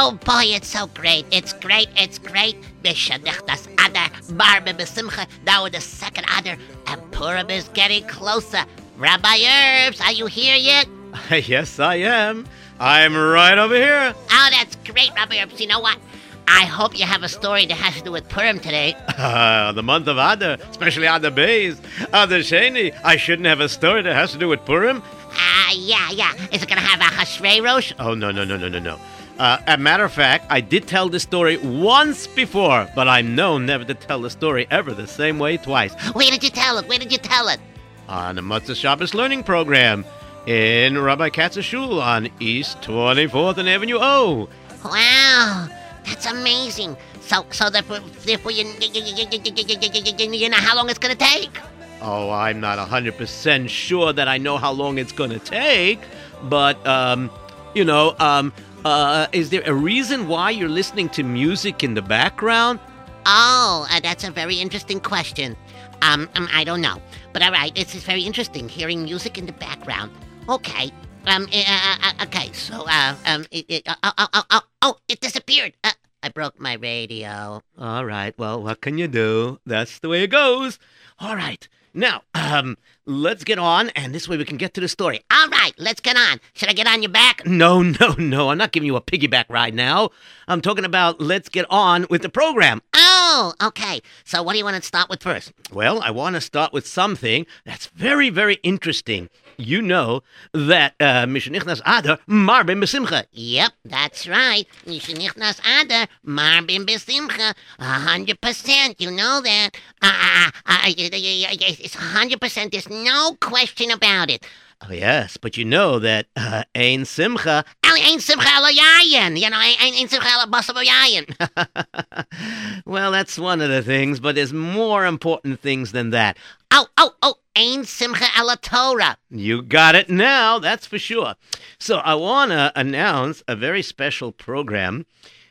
Oh boy, it's so great. It's great. It's great. Mishenichnas Adar, Marbe Besimcha. Now in the second Adar, and Purim is getting closer. Rabbi Herbs, are you here yet? yes, I am. I'm right over here. Oh, that's great, Rabbi Herbs. You know what? I hope you have a story that has to do with Purim today. Uh, the month of Adar, especially Adar Bays, Adar Sheni. I shouldn't have a story that has to do with Purim. Ah, uh, yeah, yeah. Is it gonna have a Hashvei Rosh? Oh, no, no, no, no, no, no. Uh, a matter of fact, I did tell this story once before, but I'm known never to tell the story ever the same way twice. Where did you tell it? Where did you tell it? On the Motzei Shabbos Learning Program in Rabbi Katz's Shul on East 24th and Avenue O. Wow, that's amazing. So, so therefore, therefore you, you, you know how long it's going to take? Oh, I'm not 100% sure that I know how long it's going to take, but, um, you know, um, uh, is there a reason why you're listening to music in the background? Oh, uh, that's a very interesting question. Um, um, I don't know. But all right, this is very interesting, hearing music in the background. Okay. Um, uh, uh, okay, so, uh, um, it, it, uh, oh, oh, oh, oh, it disappeared. Uh, I broke my radio. All right, well, what can you do? That's the way it goes. All right. Now, um, let's get on, and this way we can get to the story. All right, let's get on. Should I get on your back? No, no, no. I'm not giving you a piggyback ride now. I'm talking about let's get on with the program. Oh, okay. So, what do you want to start with first? Well, I want to start with something that's very, very interesting. You know that uh, Mishenichnas Adar Marbim Besimcha. Yep, that's right. Mishenichnas Adar Marbim Besimcha. A hundred percent. You know that. Uh, uh, it's a hundred percent. There's no question about it. Oh yes, but you know that uh, Ein Simcha. Ein Simcha Yayin. You know, Ein Simcha Yayin. Well, that's one of the things, but there's more important things than that. Oh, oh, oh! Simcha Torah. You got it now, that's for sure. So I want to announce a very special program.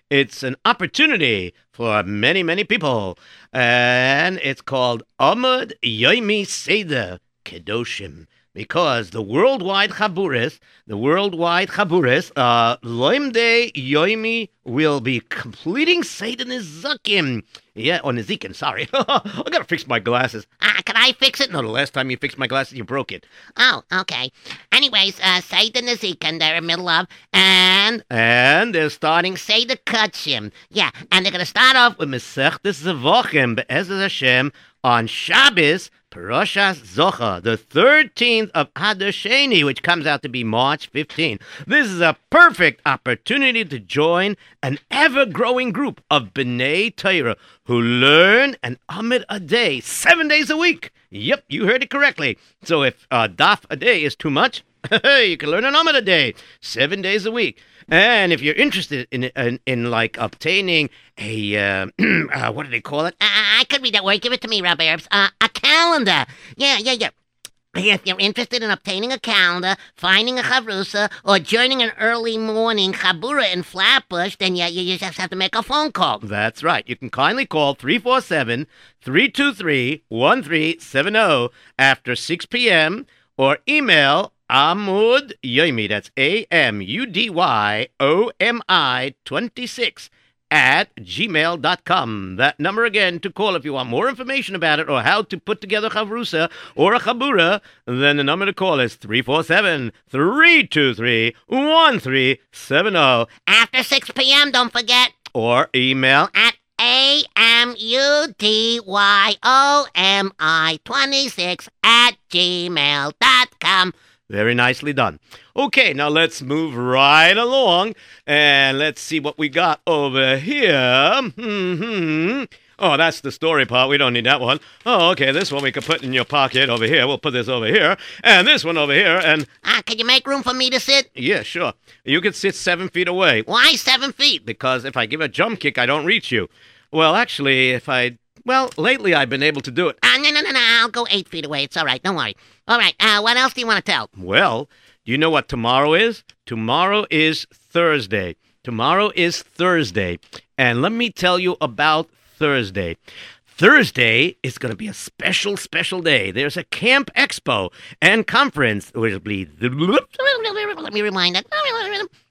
It's an opportunity for many, many people, and it's called Amud Yoimi Seder Kedoshim because the worldwide Chaburis, the worldwide Chaburis, uh, Loimde Yoimi will be completing Seder Nizakim. Yeah, or Nizikin, sorry. I gotta fix my glasses. Uh, can I fix it? No, the last time you fixed my glasses, you broke it. Oh, okay. Anyways, uh, Seder Nizikin they're in the middle of, and... And they're starting Seder Kodshim. Yeah, and they're gonna start off with Masechtes Zavochem, Be'ezer Hashem, on Shabbos, Parashas Zocha, the 13th of Adar Sheni, which comes out to be March 15th. This is a perfect opportunity to join an ever-growing group of B'nai Torah who learn an Amud a day, seven days a week. Yep, you heard it correctly. So if uh, Daf a day is too much, you can learn an Amud a day, seven days a week. And if you're interested in in, in like obtaining a uh, uh, what do they call it? I could read that word. Give it to me, Rob Herbs. Uh, a calendar. Yeah, yeah, yeah. If you're interested in obtaining a calendar, finding a chavrusa, or joining an early morning chabura in Flatbush, then you, you just have to make a phone call. That's right. You can kindly call 347 323 1370 after 6 p.m. or email Amud Yomi, that's A M U D Y O M I 26 at gmail.com. That number again to call if you want more information about it or how to put together chavrusa or a chabura, then the number to call is 347 323 1370. After 6 p.m., don't forget. Or email at a M U D Y O M I 26 at gmail.com. Very nicely done. Okay, now let's move right along and let's see what we got over here. hmm Oh, that's the story part. We don't need that one. Oh, okay, this one we could put in your pocket over here. We'll put this over here. And this one over here. And. Ah, can you make room for me to sit? Yeah, sure. You can sit seven feet away. Why seven feet? Because if I give a jump kick, I don't reach you. Well, actually, if I well, lately I've been able to do it. Uh, no, no, no, no. I'll go eight feet away. It's all right. Don't worry. All right. Uh, what else do you want to tell? Well, do you know what tomorrow is? Tomorrow is Thursday. Tomorrow is Thursday. And let me tell you about Thursday. Thursday is going to be a special, special day. There's a camp expo and conference, which will be. Let me remind it.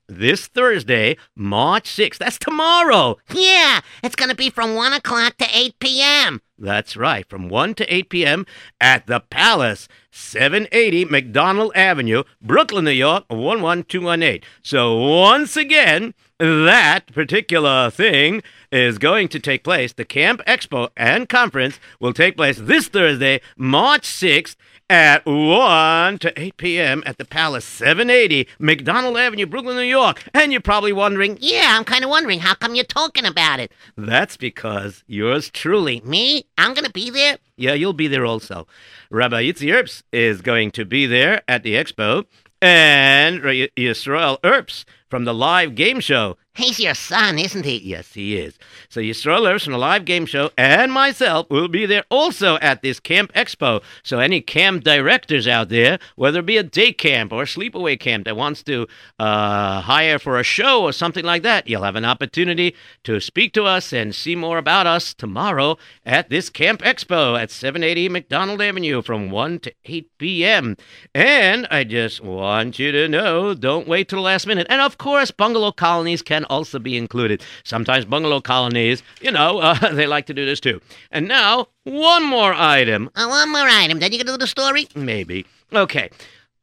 This Thursday, March 6th. That's tomorrow. Yeah, it's going to be from 1 o'clock to 8 p.m. That's right, from 1 to 8 p.m. at the Palace, 780 McDonald Avenue, Brooklyn, New York, 11218. So once again, that particular thing is going to take place. The Camp Expo and Conference will take place this Thursday, March 6th at 1 to 8 p.m. at the Palace, 780 McDonald Avenue, Brooklyn, New York. And you're probably wondering, Yeah, I'm kind of wondering how come you're talking about it. that's because yours truly, Me? I'm going to be there? yeah, you'll be there also. Rabbi Yitzy Erps is going to be there at the expo, and Ra- Yisrael Erps from the live game show. He's your son, isn't he? Yes, he is. So Yisrael Erps from the live game show and myself will be there also at this camp expo. So any camp directors out there, whether it be a day camp or a sleepaway camp that wants to uh, hire for a show or something like that, you'll have an opportunity to speak to us and see more about us tomorrow at this camp expo at 780 McDonald Avenue from 1 to 8 p.m. And I just want you to know, don't wait till the last minute. And of course, bungalow colonies can also be included. Sometimes bungalow colonies, you know, uh, they like to do this too. And now, one more item. Uh, one more item. Then you can do the story? Maybe. Okay.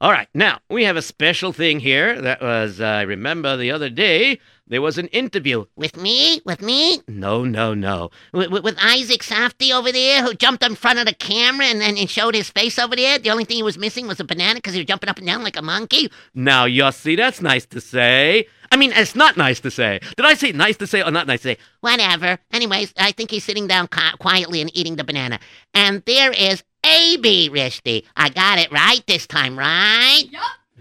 All right. Now, we have a special thing here that was, uh, I remember the other day, there was an interview. With me? With me? No, no, no. With, with, with Isaac Safty over there, who jumped in front of the camera and, and, and showed his face over there. The only thing he was missing was a banana because he was jumping up and down like a monkey. Now, Yossi, that's nice to say. I mean, it's not nice to say. Did I say nice to say or not nice to say? Whatever. Anyways, I think he's sitting down qui- quietly and eating the banana. And there is A.B. Rishti. I got it right this time, right?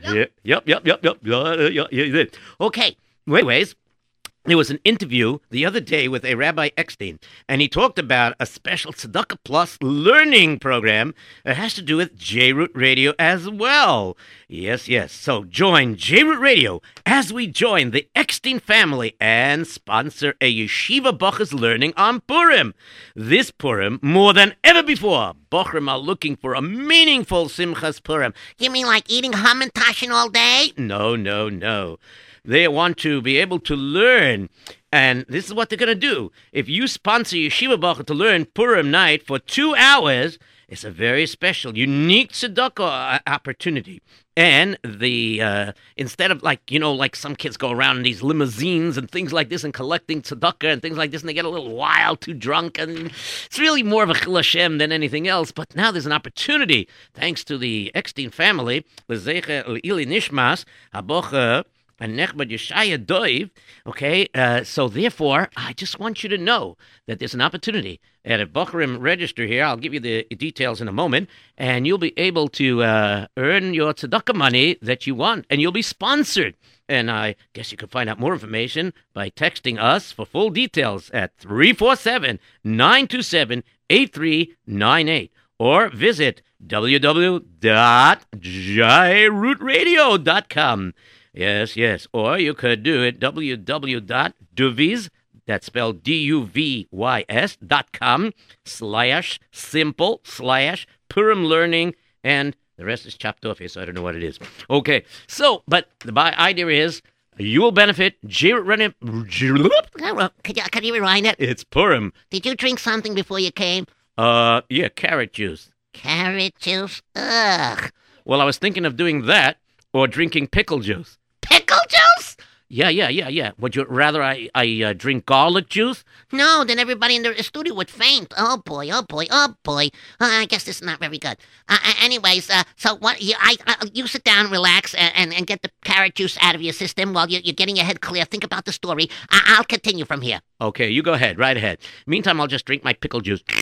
Yep, yep, yep, yep, yep. Yeah, yeah, yeah, you did. Okay. Anyways, there was an interview the other day with a Rabbi Eckstein, and he talked about a special Tzedakah Plus learning program that has to do with J-Root Radio as well. Yes, yes. So join J-Root Radio as we join the Eckstein family and sponsor a Yeshiva Bachas learning on Purim. This Purim, more than ever before, Bachrim are looking for a meaningful Simchas Purim. You mean like eating tashin all day? No, no, no. They want to be able to learn. And this is what they're going to do. If you sponsor Yeshiva Bacha to learn Purim night for two hours, it's a very special, unique tzedakah uh, opportunity. And the uh, instead of like you know like some kids go around in these limousines and things like this and collecting tzedakah and things like this and they get a little wild, too drunk and it's really more of a chil Hashem than anything else. But now there's an opportunity thanks to the Eckstein family, Nishmas, Habocha and Nechbad Yeshaya Doiv. Okay, uh, so therefore, I just want you to know that there's an opportunity at a Bochrim register here. I'll give you the details in a moment, and you'll be able to uh, earn your tzedakah money that you want, and you'll be sponsored. And I guess you can find out more information by texting us for full details at 347 927 8398 or visit www.jrootradio.com. Yes, yes. Or you could do it www.duvys, that's spelled D-U-V-Y-S dot com slash simple slash Purim learning and the rest is chopped off here, so I don't know what it is. Okay, so, but the idea is you will benefit. Could you, could you rewind it? It's Purim. Did you drink something before you came? Uh, yeah, carrot juice. Carrot juice? Ugh. Well, I was thinking of doing that or drinking pickle juice. Yeah, yeah, yeah, yeah. Would you rather I, I uh, drink garlic juice? No, then everybody in the studio would faint. Oh boy, oh boy, oh boy. Uh, I guess this is not very good. Uh, uh, anyways, uh, so what? You, I, uh, you sit down, relax, and, and, and get the carrot juice out of your system while you're, you're getting your head clear. Think about the story. I, I'll continue from here. Okay, you go ahead, right ahead. Meantime, I'll just drink my pickle juice.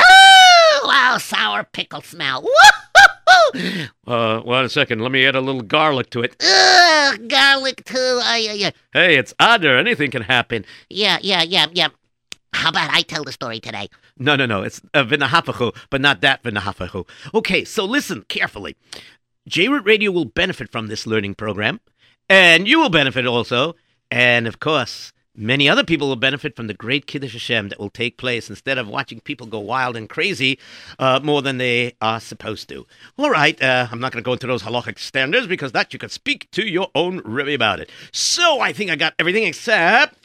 Oh, wow, sour pickle smell. Woo-hoo-hoo! Uh, one second. Let me add a little garlic to it. Ugh, garlic too. Uh, yeah, yeah, Hey, it's Adar. Anything can happen. yeah, yeah, yeah, yeah. How about I tell the story today? No, no, no. It's uh, vinahafachu, but not that vinahafachu. Okay, so listen carefully. J-Root Radio will benefit from this learning program, and you will benefit also. And of course, Many other people will benefit from the great Kiddush Hashem that will take place instead of watching people go wild and crazy uh, more than they are supposed to. All right, uh, I'm not going to go into those halachic standards because that you could speak to your own Rebbe about it. So I think I got everything except.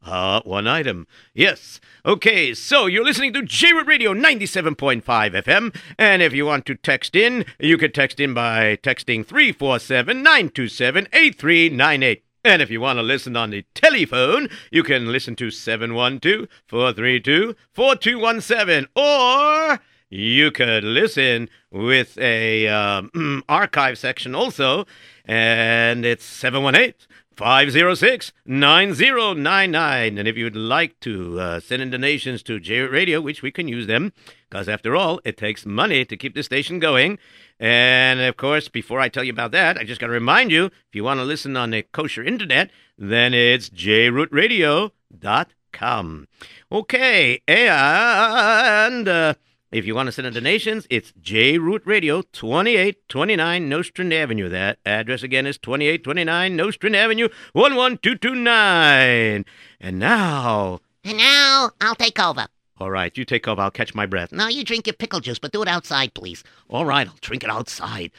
Uh, one item. Yes. Okay, so you're listening to J-Root Radio 97.5 FM, and if you want to text in, you could text in by texting 347-927-8398. And if you want to listen on the telephone, you can listen to 712-432-4217, or you could listen with a um, archive section also, and it's 718- 506 9099. And if you'd like to uh, send in donations to J Radio, which we can use them, because after all, it takes money to keep the station going. And of course, before I tell you about that, I just got to remind you if you want to listen on the kosher internet, then it's jrootradio.com. Okay, and. Uh, if you want to send in donations, it's jrootradio Radio, 2829 Nostrand Avenue. That address again is 2829 Nostrand Avenue, 11229. And now. And now I'll take over. All right, you take over. I'll catch my breath. No, you drink your pickle juice, but do it outside, please. All right, I'll drink it outside.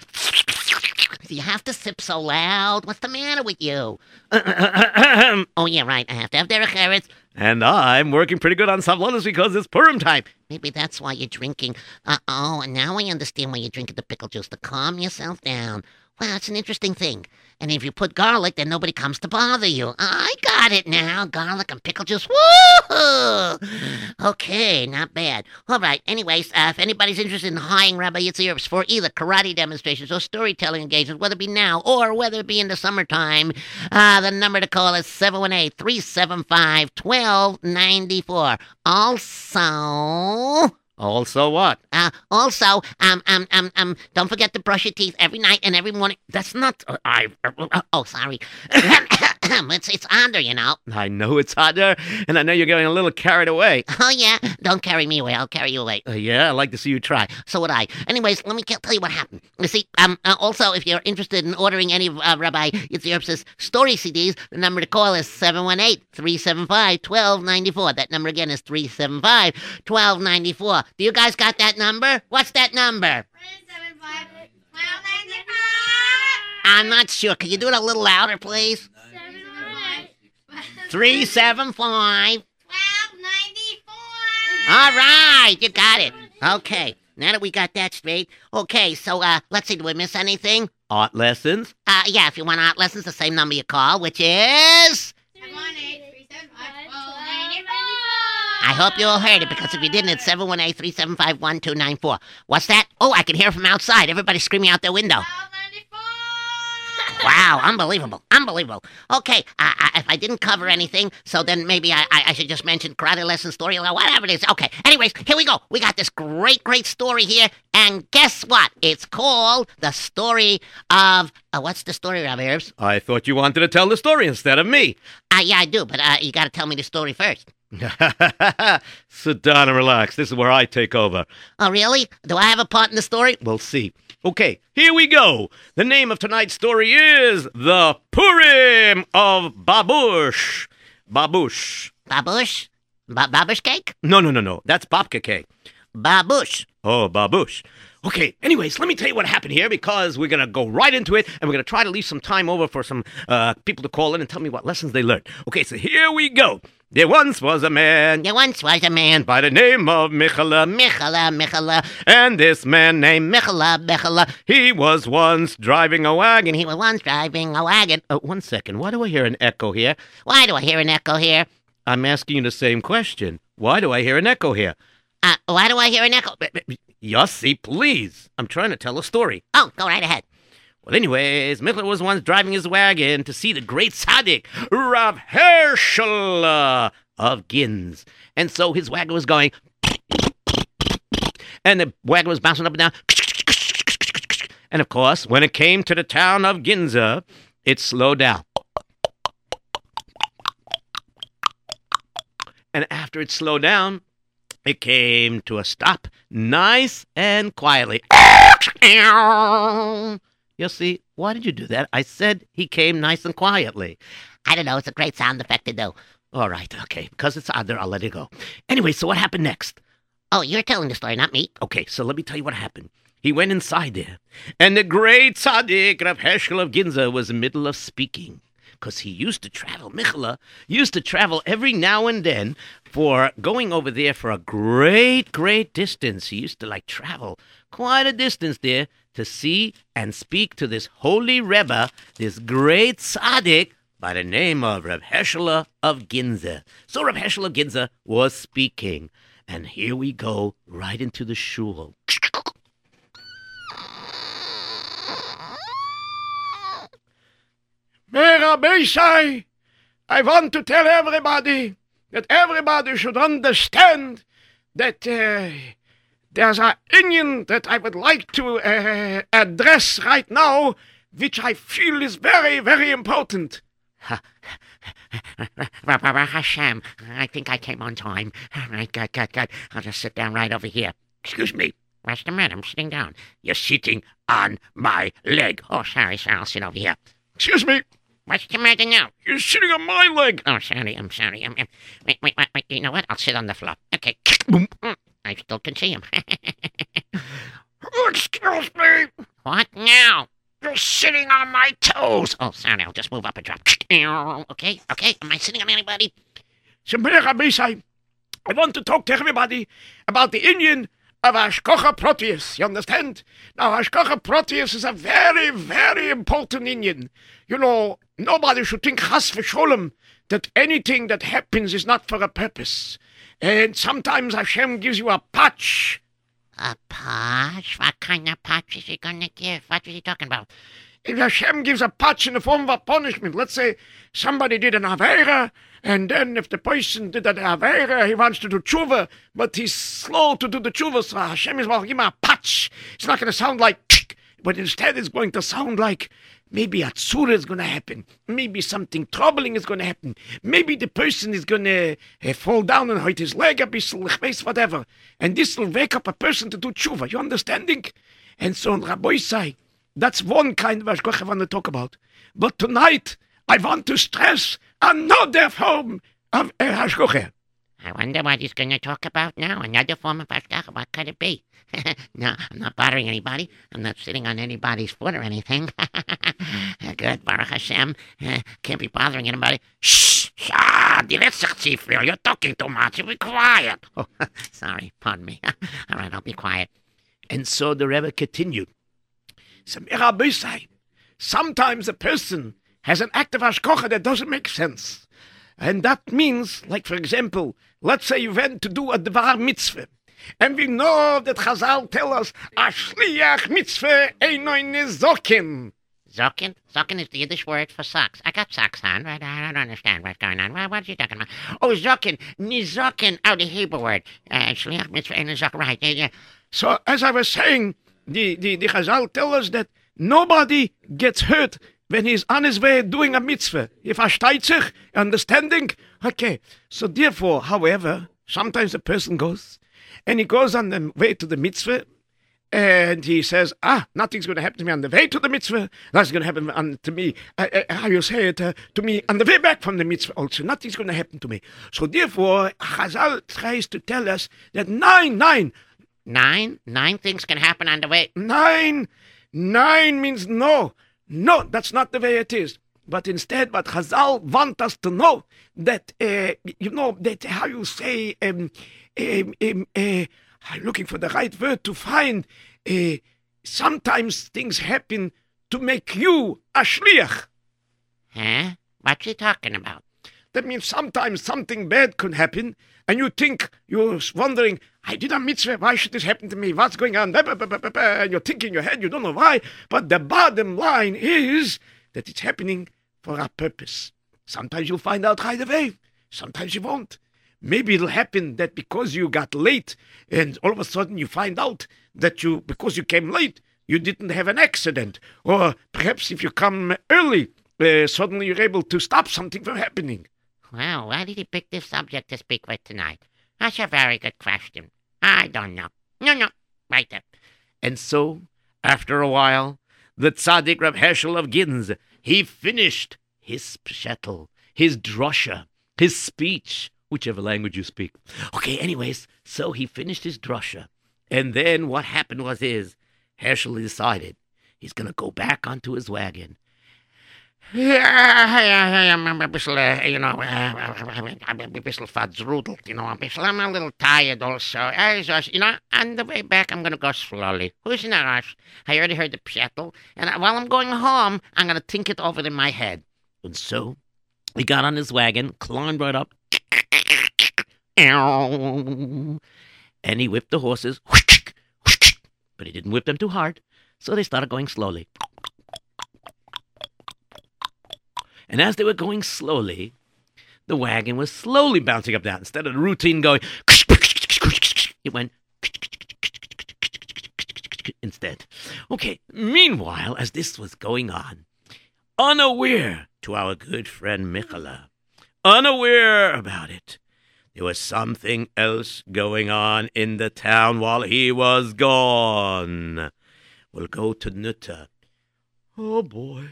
You have to sip so loud? What's the matter with you? oh, yeah, right. I have to have Derech Eretz. And I'm working pretty good on Savlonis because it's Purim time. Maybe that's why you're drinking. Uh oh, and now I understand why you're drinking the pickle juice to calm yourself down. Well, it's an interesting thing. And if you put garlic, then nobody comes to bother you. I got it now. Garlic and pickle juice. Woo! Okay, not bad. All right. Anyways, uh, if anybody's interested in hiring Rabbi Yitzhak for either karate demonstrations or storytelling engagements, whether it be now or whether it be in the summertime, uh, the number to call is 718-375-1294. Also... Also what? Uh, also, um, um, um, um, don't forget to brush your teeth every night and every morning. That's not. Uh, I. Uh, oh, sorry. it's it's under, you know. I know it's under, and I know you're getting a little carried away. Oh yeah, don't carry me away. I'll carry you away. Uh, yeah, I'd like to see you try. So would I. Anyways, let me tell you what happened. You see, um, uh, also, if you're interested in ordering any of uh, Rabbi Yitzhak's story CDs, the number to call is 718-375-1294. That number again is 375-1294. Do you guys got that number? What's that number? 375 I'm not sure. Can you do it a little louder, please? 375. All right, you got it. Okay, now that we got that straight. Okay, so uh, let's see, do we miss anything? Art lessons? Uh, yeah, if you want art lessons, the same number you call, which is. I hope you all heard it because if you didn't, it's 718 375 1294. What's that? Oh, I can hear from outside. Everybody screaming out their window. Wow, unbelievable, unbelievable. Okay, uh, if I didn't cover anything, so then maybe I, I, I should just mention karate lesson story or whatever it is. Okay, anyways, here we go. We got this great, great story here, and guess what? It's called the story of uh, what's the story, Rob Herbs? I thought you wanted to tell the story instead of me. Uh, yeah, I do, but uh, you got to tell me the story first. Sit down and relax. This is where I take over. Oh, really? Do I have a part in the story? We'll see. Okay, here we go. The name of tonight's story is The Purim of Babush. Babush. Babush? Ba- babush cake? No, no, no, no. That's babka cake. Babush. Oh, babush. Okay, anyways, let me tell you what happened here because we're going to go right into it and we're going to try to leave some time over for some uh, people to call in and tell me what lessons they learned. Okay, so here we go. There once was a man There once was a man. by the name of Michala, Michala, Michala, and this man named Michala, Michala. He was once driving a wagon. He was once driving a wagon. Uh, one second. Why do I hear an echo here? Why do I hear an echo here? I'm asking you the same question. Why do I hear an echo here? Uh, why do I hear an echo? Yossi, please. I'm trying to tell a story. Oh, go right ahead. Well, anyways, Michler was once driving his wagon to see the great tzaddik, Rav Herschel uh, of Gins. And so his wagon was going, and the wagon was bouncing up and down. And of course, when it came to the town of Ginza, it slowed down. And after it slowed down, it came to a stop, nice and quietly. You see, why did you do that? I said he came nice and quietly. I don't know. It's a great sound effect to do. All right, okay. Because it's Adar, I'll let it go. Anyway, so what happened next? Oh, you're telling the story, not me. Okay, so let me tell you what happened. He went inside there, and the great tzaddik Rav Herschel of Ginza was in the middle of speaking. Because he used to travel, Michela used to travel every now and then for going over there for a great, great distance. He used to like travel quite a distance there to see and speak to this holy Rebbe, this great tzaddik by the name of Reb Herschel of Ginza. So Reb Herschel of Ginza was speaking. And here we go right into the shul. I want to tell everybody that everybody should understand that uh, there's an inyan that I would like to uh, address right now, which I feel is very, very important. Hashem, I think I came on time. All right, good, good, good. I'll just sit down right over here. Excuse me. What's the matter? I'm sitting down. You're sitting on my leg. Oh, sorry, sorry. I'll sit over here. Excuse me. What's the matter now? You're sitting on my leg. Oh, sorry. I'm sorry. I'm, I'm, wait, wait, wait, wait. You know what? I'll sit on the floor. Okay. Mm, I still can see him. Excuse me. What now? You're sitting on my toes. Oh, sorry. I'll just move up and drop. Okay, okay. Am I sitting on anybody? I want to talk to everybody about the inyan of Hashgacha Pratis. You understand? Now, Hashgacha Pratis is a very, very important inyan. You know, nobody should think Chas v'sholem that anything that happens is not for a purpose. And sometimes Hashem gives you a patch a patch? What kind of patch is he gonna give? What is he talking about? If Hashem gives a patch in the form of a punishment, let's say somebody did an Avera, and then if the person did an Avera, he wants to do tshuva, but he's slow to do the tshuva, so Hashem is going to give him a patch. It's not going to sound like, but instead it's going to sound like Maybe a tzura is going to happen. Maybe something troubling is going to happen. Maybe the person is going to uh, fall down and hurt his leg a bit, whatever. And this will wake up a person to do tshuva. You understanding? And so on Rabbi say, that's one kind of Ashkoch I want to talk about. But tonight, I want to stress another form of Ashkoch. I wonder what he's going to talk about now. Another form of Ashkoch. What could it be? no, I'm not bothering anybody. I'm not sitting on anybody's foot or anything. Good, Baruch Hashem. Uh, can't be bothering anybody. Shh! Ah, you're talking too much. Be quiet. Oh, sorry, pardon me. All right, I'll be quiet. And so the Rebbe continued. Sometimes a person has an act of hashkocha that doesn't make sense. And that means, like for example, let's say you went to do a dvar mitzvah. And we know that Chazal tell us, a shliach mitzvah einoin zokin. Zokin? Zokin is the Yiddish word for socks. I got socks on, right? I don't understand what's going on. What, what are you talking about? Oh, zokin. Nizokin. Oh, the Hebrew word. Uh, shliach mitzvah einoin zokin. Right. Yeah, yeah. So, as I was saying, the, the, the Chazal tell us that nobody gets hurt when he's on his way doing a mitzvah. If a sich, understanding? Okay. So therefore, however, sometimes a person goes and he goes on the way to the mitzvah and he says, ah, nothing's going to happen to me on the way to the mitzvah. Nothing's going to happen on, to me, uh, uh, how you say it, uh, to me on the way back from the mitzvah also. Nothing's going to happen to me. So therefore, Chazal tries to tell us that nine, nine. Nine? Nine things can happen on the way? Nine. Nine means no. No, that's not the way it is. But instead, what Chazal want us to know that, uh, you know, that how you say, um, um, um, uh, I'm looking for the right word to find. Uh, sometimes things happen to make you a shliach. Huh? What you talking about? That means sometimes something bad could happen, and you think, you're wondering, I did a mitzvah, why should this happen to me? What's going on? And you're thinking in your head, you don't know why, but the bottom line is that it's happening for a purpose. Sometimes you'll find out right away, sometimes you won't. Maybe it'll happen that because you got late and all of a sudden you find out that you, because you came late, you didn't have an accident. Or perhaps if you come early, uh, suddenly you're able to stop something from happening. Well, why did he pick this subject to speak with tonight? That's a very good question. I don't know. No, no, right there. And so, after a while, the tzaddik Rav Herschel of Ginz, he finished his pshetel, his drosha, his speech, whichever language you speak. Okay, anyways, so he finished his drusha. And then what happened was is Herschel decided he's going to go back onto his wagon. Yeah, I'm a uh, you know, uh, I'm a bisschen verdrudelt, you know, I'm, a little tired also. I just, you know, on the way back, I'm going to go slowly. Who's in a rush? I already heard the pshettel, and while I'm going home, I'm going to think it over in my head. And so he got on his wagon, climbed right up, and he whipped the horses, but he didn't whip them too hard, so they started going slowly. And as they were going slowly, the wagon was slowly bouncing up down. Instead of the routine going, it went instead. Okay, meanwhile, as this was going on, unaware to our good friend Michala, unaware about it, there was something else going on in the town while he was gone. We'll go to Nutta. Oh boy,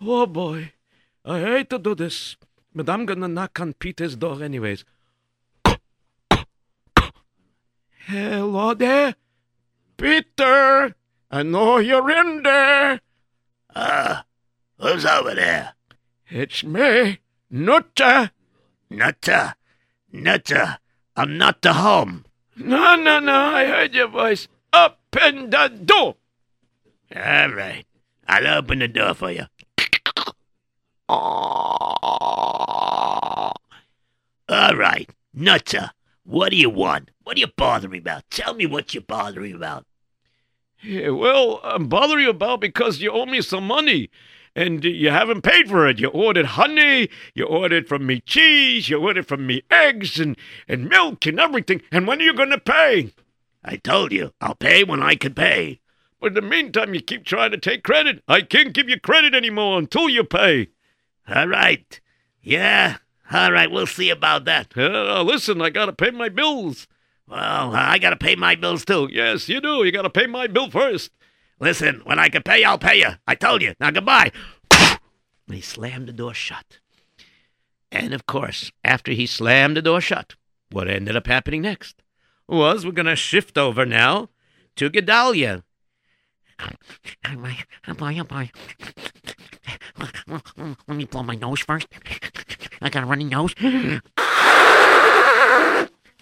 oh boy. I hate to do this, but I'm gonna knock on Peter's door anyways. Hello there, Peter. I know you're in there. Ah, uh, who's over there? It's me, Nutta. Nutta, Nutta, I'm not the home. No, no, no, I heard your voice. Open the door. All right, I'll open the door for you. All right, Nutter, what do you want? What are you bothering about? Tell me what you're bothering about. Yeah, well, I'm bothering you about because you owe me some money. And you haven't paid for it. You ordered honey, you ordered from me cheese, you ordered from me eggs and, and milk and everything. And when are you going to pay? I told you, I'll pay when I can pay. But in the meantime, you keep trying to take credit. I can't give you credit anymore until you pay. All right. Yeah. All right. We'll see about that. Uh, listen, I got to pay my bills. Well, I got to pay my bills too. Yes, you do. You got to pay my bill first. Listen, when I can pay, I'll pay you. I told you. Now, goodbye. And he slammed the door shut. And of course, after he slammed the door shut, what ended up happening next was we're going to shift over now to Gedalia. Oh boy, oh boy, oh boy. Let me blow my nose first. I got a runny nose.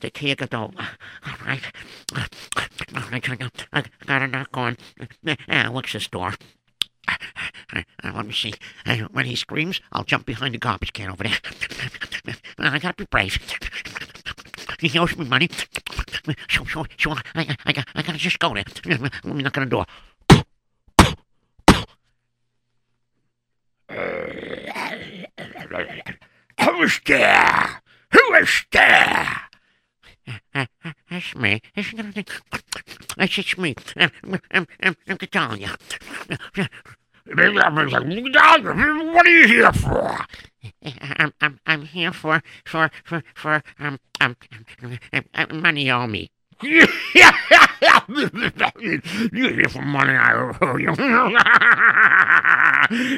The tear Gadol. All right. All right, I got, I got a knock on Alex's door. let me see. when he screams, I'll jump behind the garbage can over there. I gotta be brave. He owes me money. So, so, so I, I, I, I gotta just go there. Let me knock on the door. Who's there? Who is there? It's me. It's, it's, it's me. I'm, I'm, I'm, What are you here for? I'm, I'm, I'm here for, for, for, for, um, um, um money owe me. You're here for money I owe you.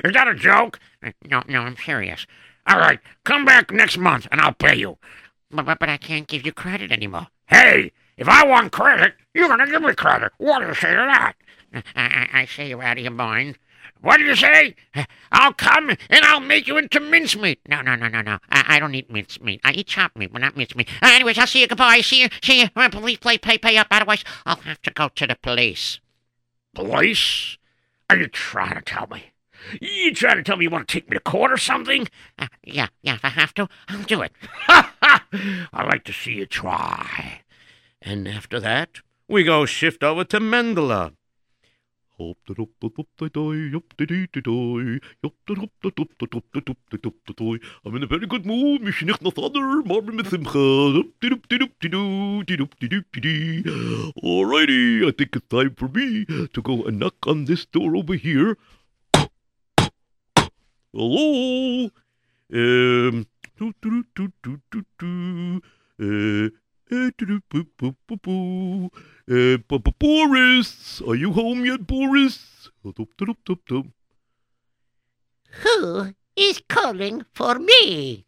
Is that a joke? No, no, I'm serious. All right, come back next month and I'll pay you. But, but, but I can't give you credit anymore. Hey, if I want credit, you're going to give me credit. What do you say to that? I, I, say you're out of your mind. What did you say? I'll come and I'll make you into mincemeat. No, no, no, no, no. I, I don't eat mincemeat. I eat chopped meat, but not mincemeat. Uh, anyways, I'll see you. Goodbye. See you. See you. Uh, please play, pay, pay up. Otherwise, I'll have to go to the police. Police? Are you trying to tell me? You trying to tell me you want to take me to court or something? Uh, yeah, yeah. If I have to, I'll do it. Ha ha! I like to see you try. And after that, we go shift over to Mendela. I'm in a very good mood. Mishnich no father, Marvin Simcha. Alrighty, I think it's time for me to go and knock on this door over here. Hello? Um, uh, uh, Boris, are you home yet, Boris? Who is calling for me?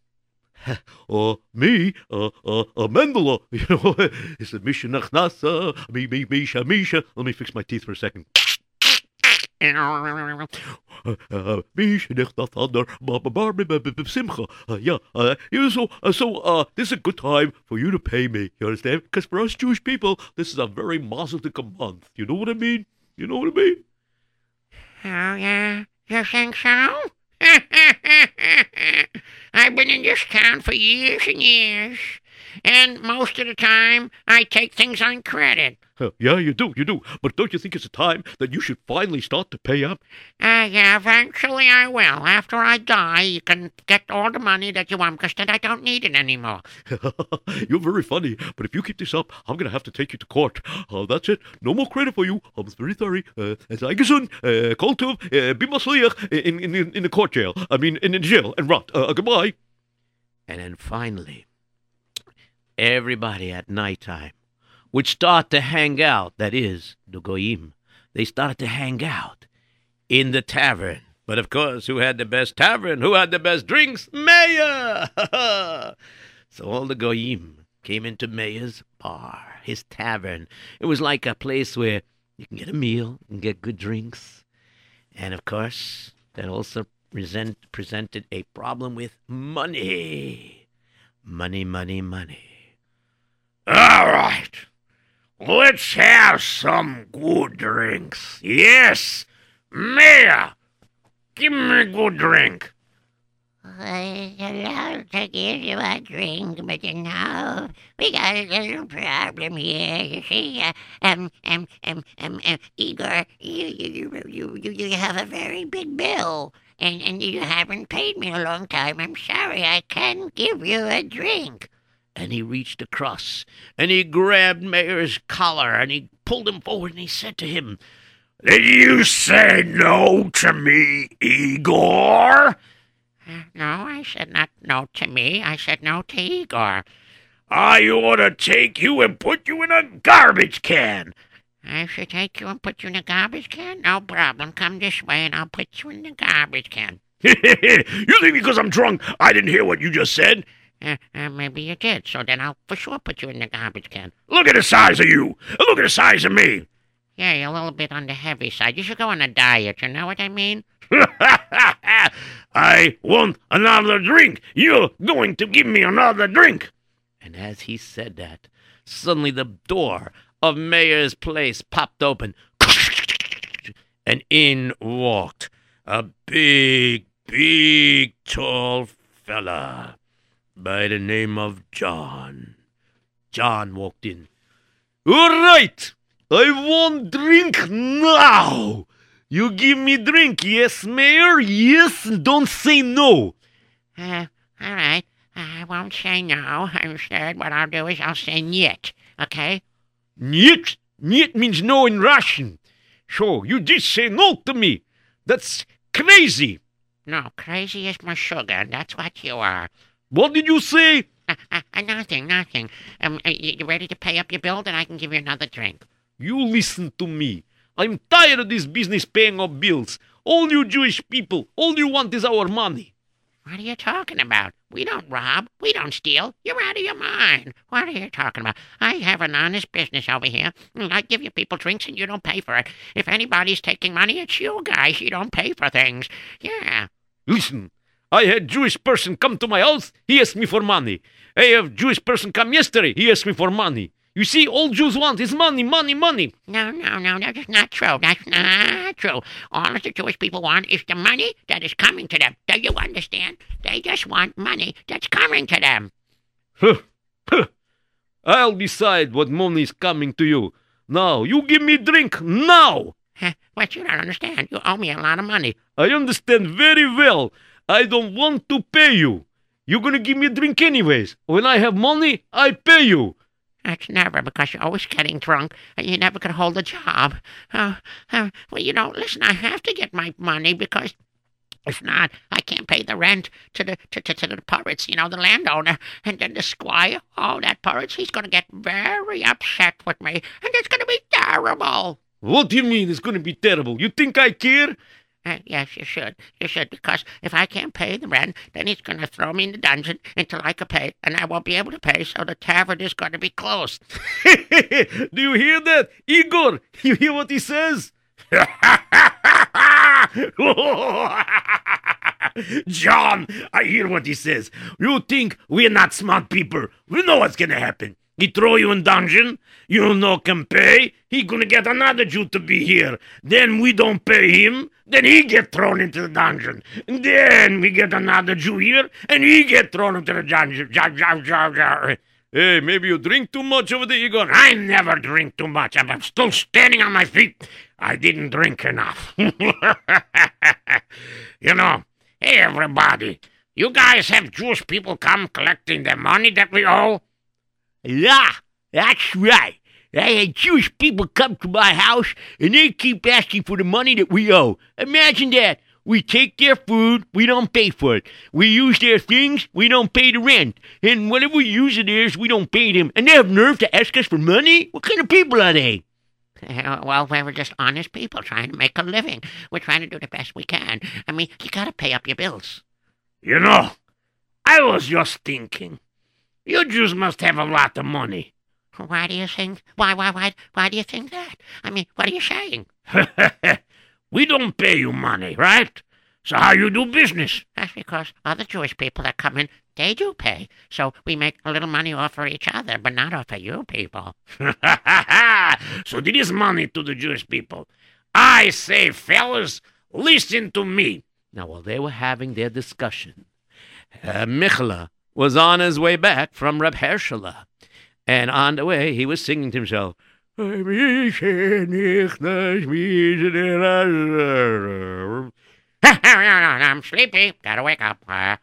uh, me, uh, uh, uh, Mendela, you know, it's a Misha Nachnasa, me, me, Misha, Misha. Let me fix my teeth for a second. Uh, Misha Nachnasander, Barbie, Simcha. Yeah, uh, you know, so, uh, so, uh, this is a good time for you to pay me, you understand? Because for us Jewish people, this is a very mazeldik month. You know what I mean? You know what I mean? Oh, yeah? You think so? I've been in this town for years and years, and most of the time I take things on credit. Uh, yeah, you do, you do. But don't you think it's a time that you should finally start to pay up? Uh, yeah, eventually I will. After I die, you can get all the money that you want, because then I don't need it anymore. You're very funny, but if you keep this up, I'm gonna have to take you to court. Uh, that's it. No more credit for you. I'm very sorry. Uh, sei gesund, uh, kol tov, uh, be masliach in, in, in, in the court jail. I mean, in the jail, and rot. Uh, goodbye. And then finally, everybody at nighttime would start to hang out. That is, the goyim. They started to hang out in the tavern. But of course, who had the best tavern? Who had the best drinks? Meir! so all the goyim came into Meir's bar, his tavern. It was like a place where you can get a meal and get good drinks. And of course, that also present, presented a problem with money. Money, money, money. All right. Let's have some good drinks. Yes, Meir. Give me a good drink. I'd love to give you a drink, but you know, we got a little problem here. You see, uh, um, um, um, um, um, Igor, you, you, you, you, you have a very big bill, and, and you haven't paid me a long time. I'm sorry, I can't give you a drink. And he reached across and he grabbed Meir's collar and he pulled him forward and he said to him, Did you say no to me, Igor? No, I said not no to me. I said no to Igor. I ought to take you and put you in a garbage can. I should take you and put you in a garbage can? No problem. Come this way and I'll put you in the garbage can. you think because I'm drunk I didn't hear what you just said? Uh, uh, maybe you did, so then I'll for sure put you in the garbage can. Look at the size of you. Look at the size of me. Yeah, you're a little bit on the heavy side. You should go on a diet, you know what I mean? I want another drink. You're going to give me another drink. And as he said that, suddenly the door of Meir's place popped open, and in walked a big, big, tall fella by the name of John. John walked in. All right, I want drink now. You give me drink, yes, Meir? Yes, don't say no. Uh, all right. I won't say no. Instead, what I'll do is I'll say niet, okay? Niet? Niet means no in Russian. So you did say no to me. That's crazy. No, crazy is my sugar, and that's what you are. What did you say? Uh, uh, uh, nothing, nothing. Um, uh, you, ready to pay up your bill? Then I can give you another drink. You listen to me. I'm tired of this business paying up bills. All you Jewish people, all you want is our money. What are you talking about? We don't rob. We don't steal. You're out of your mind. What are you talking about? I have an honest business over here. and I give you people drinks and you don't pay for it. If anybody's taking money, it's you guys. You don't pay for things. Yeah. Listen, I had Jewish person come to my house. He asked me for money. I have Jewish person come yesterday. He asked me for money. You see, all Jews want is money, money, money. No, no, no, that's not true. That's not true. All that the Jewish people want is the money that is coming to them. Do you understand? They just want money that's coming to them. Huh, huh. I'll decide what money is coming to you. Now, you give me drink now. Huh, What you don't understand? You owe me a lot of money. I understand very well. I don't want to pay you. You're gonna give me a drink anyways. When I have money, I pay you. That's never because you're always getting drunk and you never could hold a job. Uh, uh, well, you know, listen, I have to get my money because if not, I can't pay the rent to the to, to, to the poritz, you know, the landowner. And then the squire, oh, that poritz, he's going to get very upset with me. And it's going to be terrible. What do you mean it's gonna be terrible? You think I care? Uh, yes, you should. You should, because if I can't pay the rent, then he's going to throw me in the dungeon until I can pay, and I won't be able to pay, so the tavern is going to be closed. Do you hear that? Igor, you hear what he says? John, I hear what he says. You think we're not smart people. We know what's gonna happen. He throw you in dungeon, you no can pay, he gonna get another Jew to be here. Then we don't pay him, then he get thrown into the dungeon. And then we get another Jew here, and he get thrown into the dungeon. Hey, maybe you drink too much over the Igor. I never drink too much. I'm still standing on my feet. I didn't drink enough. you know, hey, everybody. You guys have Jewish people come collecting the money that we owe? Yeah, that's right. I had Jewish people come to my house and they keep asking for the money that we owe. Imagine that. We take their food, we don't pay for it. We use their things, we don't pay the rent. And whatever we use it is, we don't pay them. And they have nerve to ask us for money? What kind of people are they? Well, we're just honest people trying to make a living. We're trying to do the best we can. I mean, you got to pay up your bills. You know, I was just thinking. You Jews must have a lot of money. Why do you think? Why, why, why, why do you think that? I mean, what are you saying? we don't pay you money, right? So how you do business? That's because other Jewish people that come in, they do pay. So we make a little money off of each other, but not off of you people. so this is money to the Jewish people. I say, fellas, listen to me. Now, while they were having their discussion, uh, Michla was on his way back from Reb Hershela. And on the way, he was singing to himself, I'm sleepy. Gotta wake up. Uh,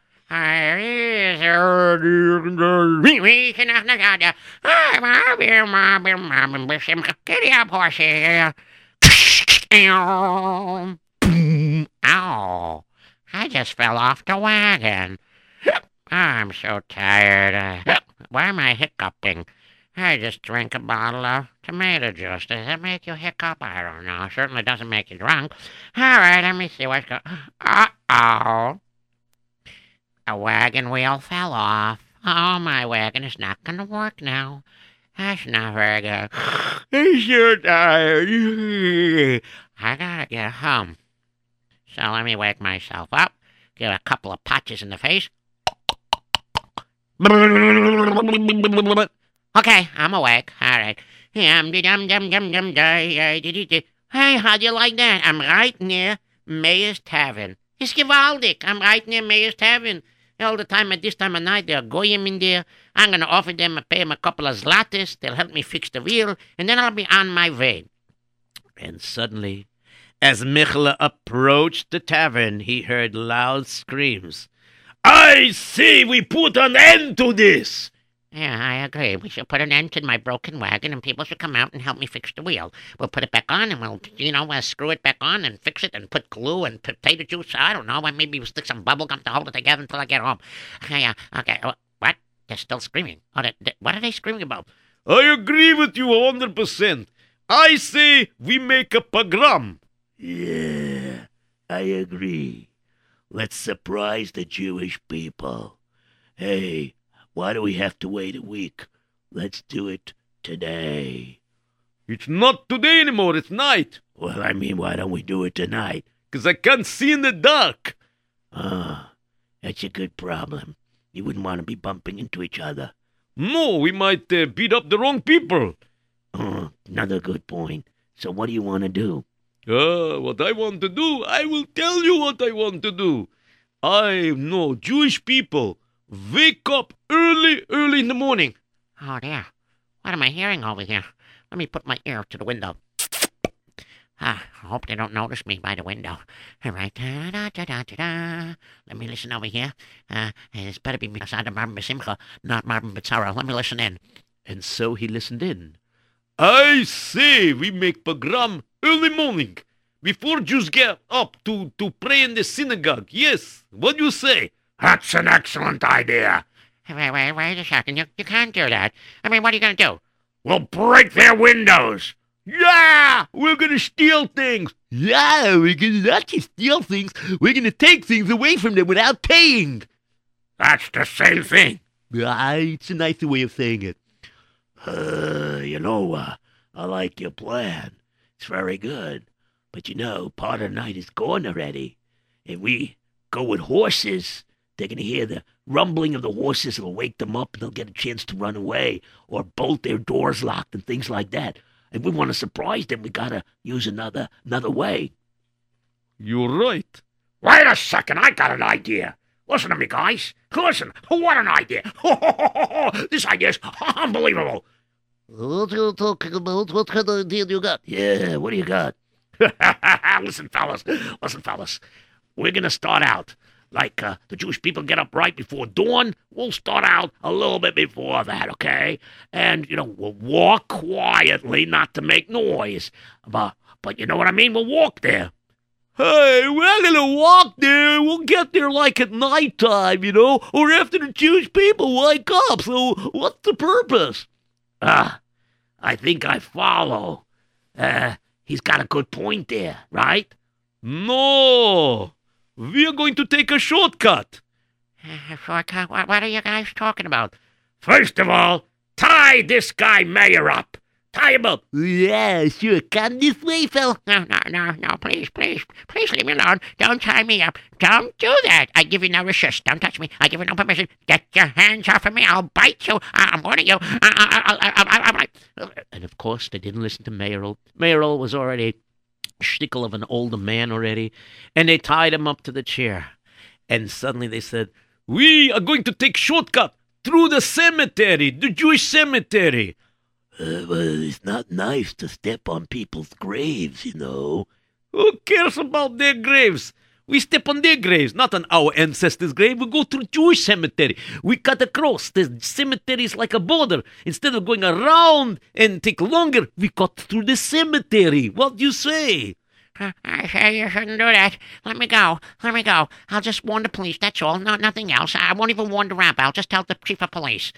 Giddy up, horsey. Ow. I just fell off the wagon. I'm so tired. Uh, why am I hiccuping? I just drank a bottle of tomato juice. Does that make you hiccup? I don't know. Certainly doesn't make you drunk. All right, let me see what's going. Uh-oh. A wagon wheel fell off. Oh, my wagon is not going to work now. That's not very good. I'm so tired. I gotta get home. So let me wake myself up, give a couple of punches in the face. Okay, I'm awake. All right. Hey, how'd you like that? I'm right near Meir's Tavern. It's gewaldig. I'm right near Meir's Tavern. All the time at this time of night, there are goyim in there. I'm going to offer them pay them a couple of zlatis. They'll help me fix the wheel, and then I'll be on my way. And suddenly, as Michla approached the tavern, he heard loud screams. I say we put an end to this. Yeah, I agree. We should put an end to my broken wagon, and people should come out and help me fix the wheel. We'll put it back on, and we'll, you know, uh, screw it back on and fix it, and put glue and potato juice. I don't know. and Maybe we'll stick some bubble gum to hold it together until I get home. Yeah, okay. uh, What? They're still screaming. Oh, they, they- what are they screaming about? I agree with you a 100%. I say we make a pogrom. Yeah, I agree. Let's surprise the Jewish people. Hey, why do we have to wait a week? Let's do it today. It's not today anymore, it's night. Well, I mean, why don't we do it tonight? 'Cause I can't see in the dark. Ah, that's a good problem. You wouldn't want to be bumping into each other. No, we might uh, beat up the wrong people. Oh, another good point. So what do you want to do? Uh, what I want to do, I will tell you what I want to do. I know Jewish people wake up early, early in the morning. Oh, dear. What am I hearing over here? Let me put my ear to the window. Ah, I hope they don't notice me by the window. All right. Da, da, da, da, da. Let me listen over here. Uh, this better be Masada Marvin Basimcha, not Marvin Bitzara. Let me listen in. And so he listened in. I say we make pogrom early morning before Jews get up to, to pray in the synagogue. Yes, what do you say? That's an excellent idea. Wait, wait, wait a second. You, you can't do that. I mean, what are you going to do? We'll break their windows. Yeah, we're gonna steal things. Yeah, we're gonna not just steal things, we're gonna take things away from them without paying. That's the same thing. Ah, it's a nicer way of saying it. Uh, you know, uh, I like your plan. It's very good. But you know, part of the night is gone already. If we go with horses, they're going to hear the rumbling of the horses. It'll wake them up and they'll get a chance to run away or bolt their doors locked and things like that. If we want to surprise them, we got to use another another way. You're right. Wait a second, I got an idea. Listen to me, guys. Listen, what an idea. this idea is unbelievable. What are you talking about? What kind of idea do you got? Yeah, what do you got? listen, fellas. Listen, fellas. We're going to start out like uh, the Jewish people get up right before dawn. We'll start out a little bit before that, okay? And, you know, we'll walk quietly, not to make noise. But, but you know what I mean? We'll walk there. Hey, we're gonna walk there. We'll get there like at nighttime, you know, or after the Jewish people wake up. So what's the purpose? Ah, I think I follow. Uh, he's got a good point there, right? No, we're going to take a shortcut. Uh, shortcut? What, what are you guys talking about? First of all, tie this guy Meir up. Tie him up. Yeah, sure. Come this way, Phil. No, no, no, no, please, please, please leave me alone. Don't tie me up. Don't do that. I give you no resist. Don't touch me. I give you no permission. Get your hands off of me. I'll bite you. I- I'm warning you. I- I- I- I- I- I- And of course, they didn't listen to Mayoral. Mayoral was already a shtickle of an older man already, and they tied him up to the chair. And suddenly they said, "We are going to take shortcut through the cemetery, the Jewish cemetery." Uh, well, it's not nice to step on people's graves, you know. Who cares about their graves? We step on their graves, not on our ancestors' grave. We go through Jewish cemetery. We cut across. The cemetery is like a border. Instead of going around and take longer, we cut through the cemetery. What do you say? I- say you shouldn't do that. Let me go. Let me go. I'll just warn the police. That's all. No, nothing else. I won't even warn the rabbi. I'll just tell the chief of police.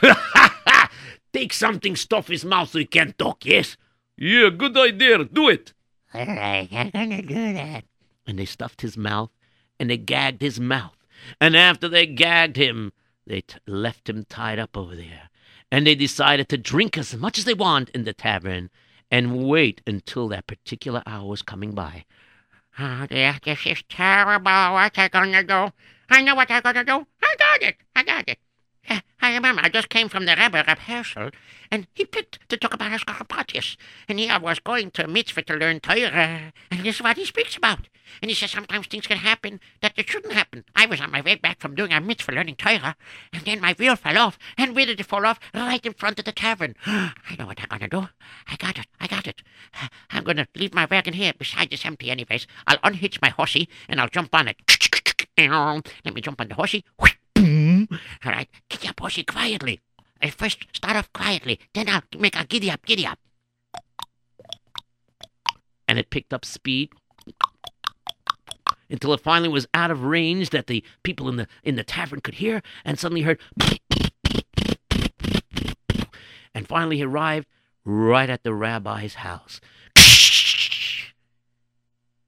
Take something, stuff his mouth so he can't talk, yes? Yeah, good idea. Do it. All right, I'm gonna do that. And they stuffed his mouth and they gagged his mouth. And after they gagged him, they t- left him tied up over there. And they decided to drink as much as they want in the tavern and wait until that particular hour was coming by. Oh dear, this is terrible. What I gonna do? I know what I'm gonna do. I got it. I got it. Uh, I remember. I just came from the Rebbe, Reb Herschel, and he picked to talk about Hashgacha Pratis. And he was going to mitzvah to learn Torah, and this is what he speaks about. And he says sometimes things can happen that they shouldn't happen. I was on my way back from doing a mitzvah learning Torah, and then my wheel fell off. And where did it fall off? Right in front of the tavern. I know what I'm gonna do. I got it. I got it. I'm gonna leave my wagon here beside this empty anyways. I'll unhitch my horsey and I'll jump on it. Let me jump on the horsey. All right, giddy up, horsey, quietly. Uh, First, start off quietly. Then I'll make a giddy up, giddy up. And it picked up speed until it finally was out of range that the people in the in the tavern could hear and suddenly heard and finally arrived right at the rabbi's house.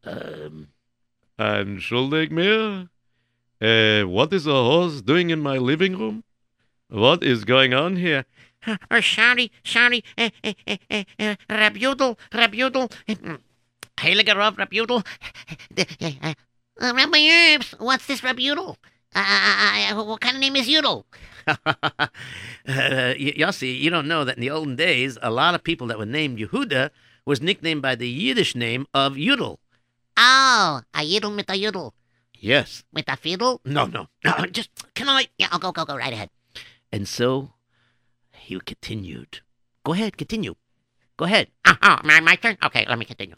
um Entschuldig mir. Uh, what is a horse doing in my living room? What is going on here? Uh, uh, sorry, sorry. Uh, uh, uh, uh, uh, Rabudel, Rabudel. Heiliger Rav Rabudel. Uh, Rabbi Erps, what's this Rabudel? Uh, uh, uh, what kind of name is Udel? uh, Yossi, you don't know that in the olden days, a lot of people that were named Yehuda was nicknamed by the Yiddish name of Yudel. Oh, a Yidel mit a Yudel. Yes. With a fiddle? No, no. Just, can I? Yeah, I'll go, go, go right ahead. And so he continued. Go ahead, continue. Go ahead. Oh, oh, my, my turn? Okay, let me continue.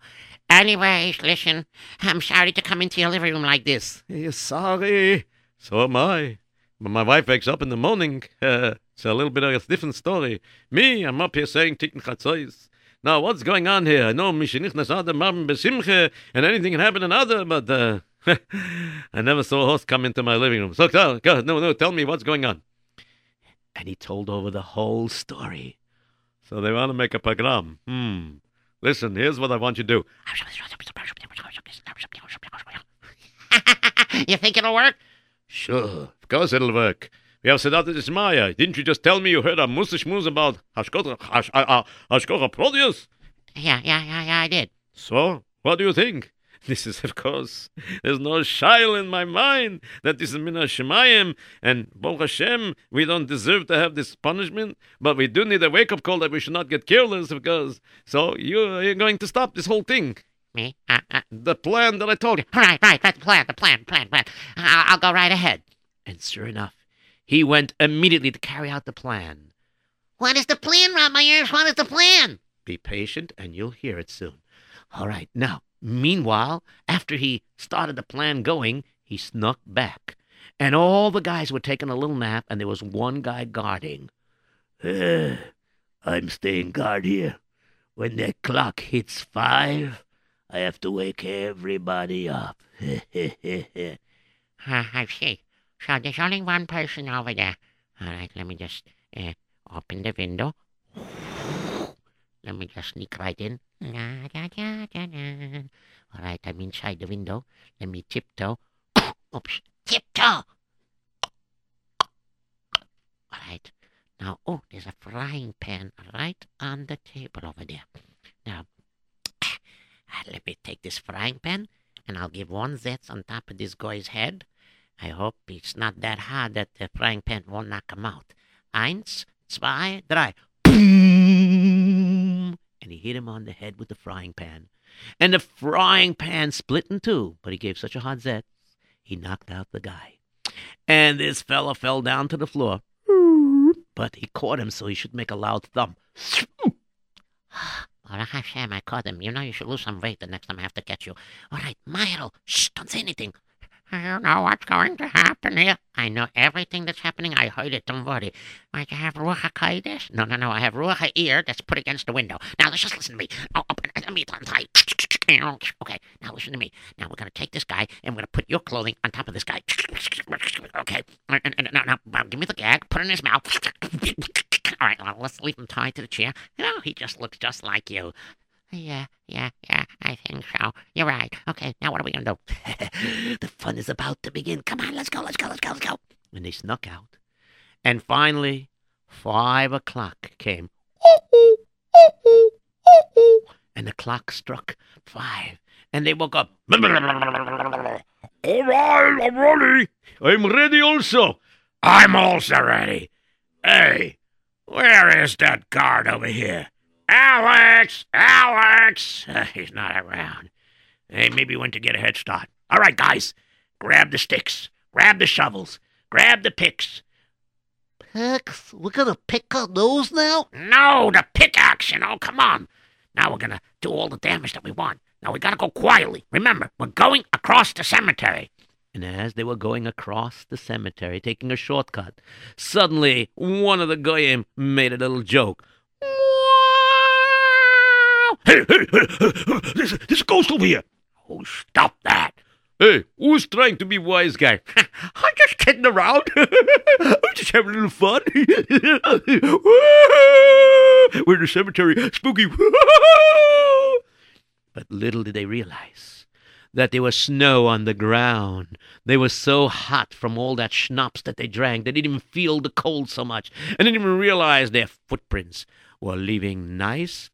Anyways, listen, I'm sorry to come into your living room like this. You're sorry. So am I. When my wife wakes up in the morning, uh, it's a little bit of a different story. Me, I'm up here saying Tikkun Chatzos. Now, what's going on here? I know Mishenichnas Adar Besimche, and anything can happen in other, but uh, I never saw a horse come into my living room. So, go, go, no, no, tell me what's going on. And he told over the whole story. So they want to make a pogrom. Hmm. Listen, here's what I want you to do. you think it'll work? Sure, of course it'll work. We have Siyata Dishmaya. Didn't you just tell me you heard a mussar schmooze about Hashgacha Hash, uh, uh, Pratis? Yeah, yeah, yeah, yeah, I did. So, what do you think? This is, of course, there's no shile in my mind that this is min HaShamayim, and Baruch Hashem, we don't deserve to have this punishment, but we do need a wake up call that we should not get careless because. So, you, you're going to stop this whole thing. Me? Uh, uh, The plan that I told you. right, right, that's the plan, the plan, plan, plan. I'll, I'll go right ahead. And sure enough, he went immediately to carry out the plan. What is the plan, Rob Myers? What is the plan? Be patient and you'll hear it soon. All right, now, meanwhile, after he started the plan going, he snuck back. And all the guys were taking a little nap, and there was one guy guarding. "Eh, I'm staying guard here. When that clock hits five, I have to wake everybody up. Uh, I see. So there's only one person over there. All right, let me just uh, open the window. Let me just sneak right in. All right, I'm inside the window. Let me tiptoe. Oops, tiptoe. All right. Now, oh, there's a frying pan right on the table over there. Now, ah, let me take this frying pan and I'll give one zets on top of this guy's head. I hope it's not that hard that the frying pan won't knock him out. Eins, zwei, drei. Boom! And he hit him on the head with the frying pan. And the frying pan split in two, but he gave such a hard zet, he knocked out the guy. And this fella fell down to the floor. But he caught him, so he should make a loud thump. Baruch Hashem, I caught him. You know you should lose some weight the next time I have to catch you. All right, Myro, shh, don't say anything. I don't know what's going to happen here. I know everything that's happening. I heard it. Don't worry. You have Ruach HaKodesh? No, no, no. I have Ruach HaEar that's put against the window. Now, let's just listen to me. Oh, oh open let uh, me untie. Okay, now listen to me. Now, we're going to take this guy and we're going to put your clothing on top of this guy. Okay. And, and, now, now, give me the gag. Put it in his mouth. All right, well, let's leave him tied to the chair. You know, he just looks just like you. Yeah, yeah, yeah, I think so. You're right. Okay, now what are we going to do? the fun is about to begin. Come on, let's go, let's go, let's go, let's go. And they snuck out. And finally, five o'clock came. And the clock struck five. And they woke up. All right, I'm ready. I'm ready also. I'm also ready. Hey, where is that guard over here? Alex! Alex! He's not around. Hey, maybe he went to get a head start. All right, guys, grab the sticks, grab the shovels, grab the picks. Picks? We're gonna pick on those now? No, the pickaxe, you oh, know, come on. Now we're gonna do all the damage that we want. Now we gotta go quietly. Remember, we're going across the cemetery. And as they were going across the cemetery, taking a shortcut, suddenly one of the goyim made a little joke. Hey, hey, hey, this, this ghost over here. Oh, stop that. Hey, who's trying to be wise guy? I'm just kidding around. I'm just having a little fun. We're in the cemetery. Spooky. But little did they realize that there was snow on the ground. They were so hot from all that schnapps that they drank, they didn't even feel the cold so much, and didn't even realize their footprints were leaving nice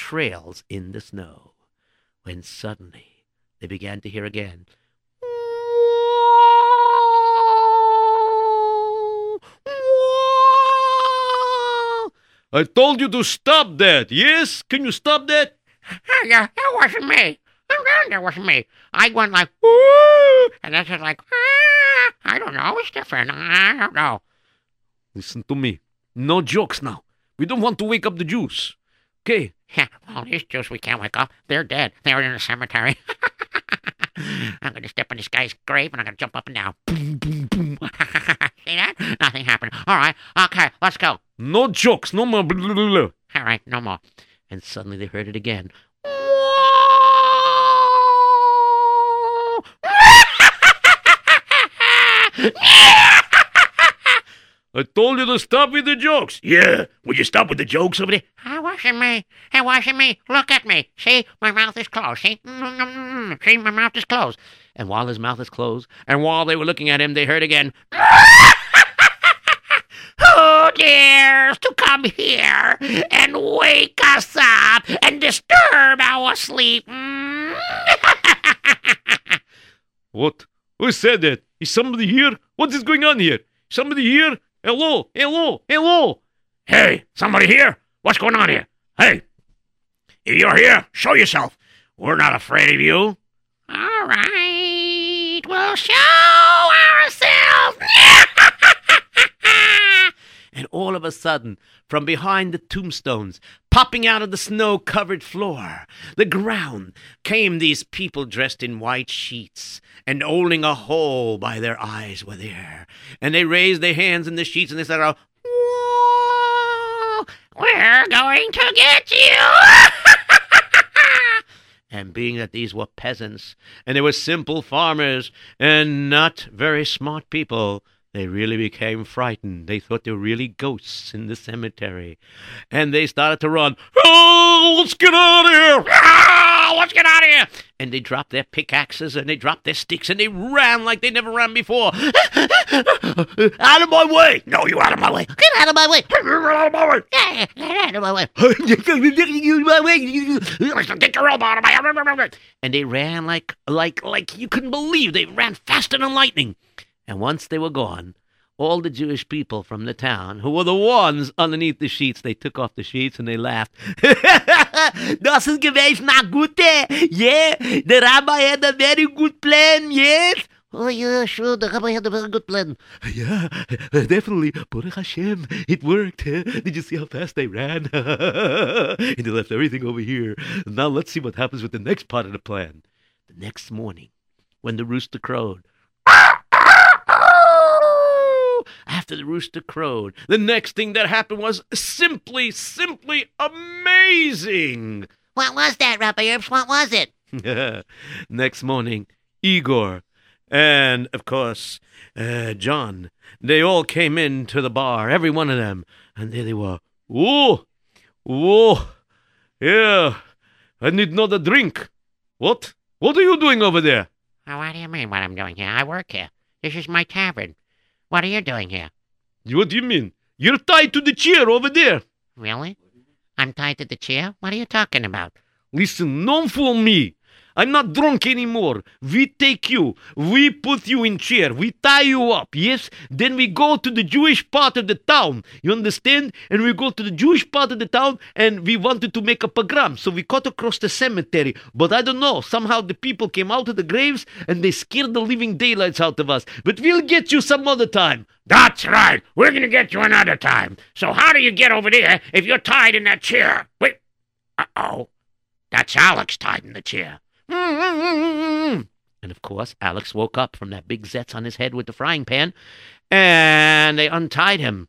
trails in the snow. When suddenly they began to hear again. I told you to stop that. Yes? Can you stop that? Yeah, that wasn't me. That wasn't me. I went like, Ooh, and that's just like, ah, I don't know. It's different. I don't know. Listen to me. No jokes now. We don't want to wake up the Jews. Okay? Yeah, well, these Jews we can't wake up. They're dead. They're in the cemetery. I'm going to step on this guy's grave and I'm going to jump up and down. Boom, boom, boom. See that? Nothing happened. All right. Okay, let's go. No jokes. No more. Blah, blah, blah. All right, no more. And suddenly they heard it again. I told you to stop with the jokes. Yeah, would you stop with the jokes over there? It wasn't me. It wasn't me. Look at me. See, my mouth is closed. See, Mm-mm-mm. see, my mouth is closed. And while his mouth is closed, and while they were looking at him, they heard again, Who dares to come here and wake us up and disturb our sleep? Mm. What? Who said that? Is somebody here? What is going on here? Somebody here? Hello, hello, hello. Hey, somebody here? What's going on here? Hey, if you're here, show yourself. We're not afraid of you. All right, we'll show and all of a sudden, from behind the tombstones, popping out of the snow covered floor, the ground, came these people dressed in white sheets, and holding a hole by their eyes were there. And they raised their hands in the sheets and they said, "Whoa!" We're going to get you. And being that these were peasants, and they were simple farmers, and not very smart people, they really became frightened. They thought there were really ghosts in the cemetery. And they started to run. Oh, let's get out of here! Ah, let's get out of here! And they dropped their pickaxes and they dropped their sticks and they ran like they never ran before. out of my way! No, you out of my way. Get out of my way. Get out of my way. Get out of my way. Get your elbow out of my way. and they ran like like like you couldn't believe they ran faster than lightning. And once they were gone, all the Jewish people from the town, who were the ones underneath the sheets, they took off the sheets and they laughed. das ist gewesen a gute, yeah. The rabbi had a very good plan, yes. Oh, yeah, sure. The rabbi had a very good plan. Yeah, definitely. Baruch Hashem, it worked. Did you see how fast they ran? and they left everything over here. Now let's see what happens with the next part of the plan. The next morning, when the rooster crowed, after the rooster crowed, the next thing that happened was simply, simply amazing. What was that, Rabbi Erps? What was it? Next morning, Igor and, of course, uh, John, they all came into the bar, every one of them, and there they were. Whoa! Whoa! Yeah, I need another drink. What? What are you doing over there? Oh, what do you mean what I'm doing here? I work here. This is my tavern. What are you doing here? What do you mean? You're tied to the chair over there. Really? I'm tied to the chair? What are you talking about? Listen, don't fool me. I'm not drunk anymore. We take you, we put you in chair, we tie you up, yes? Then we go to the Jewish part of the town, you understand? And we go to the Jewish part of the town and we wanted to make a pogrom, so we cut across the cemetery. But I don't know, somehow the people came out of the graves and they scared the living daylights out of us. But we'll get you some other time. That's right. We're going to get you another time. So how do you get over there if you're tied in that chair? Wait. Uh-oh. That's Alex tied in the chair. And of course, Alex woke up from that big zetz on his head with the frying pan, and they untied him.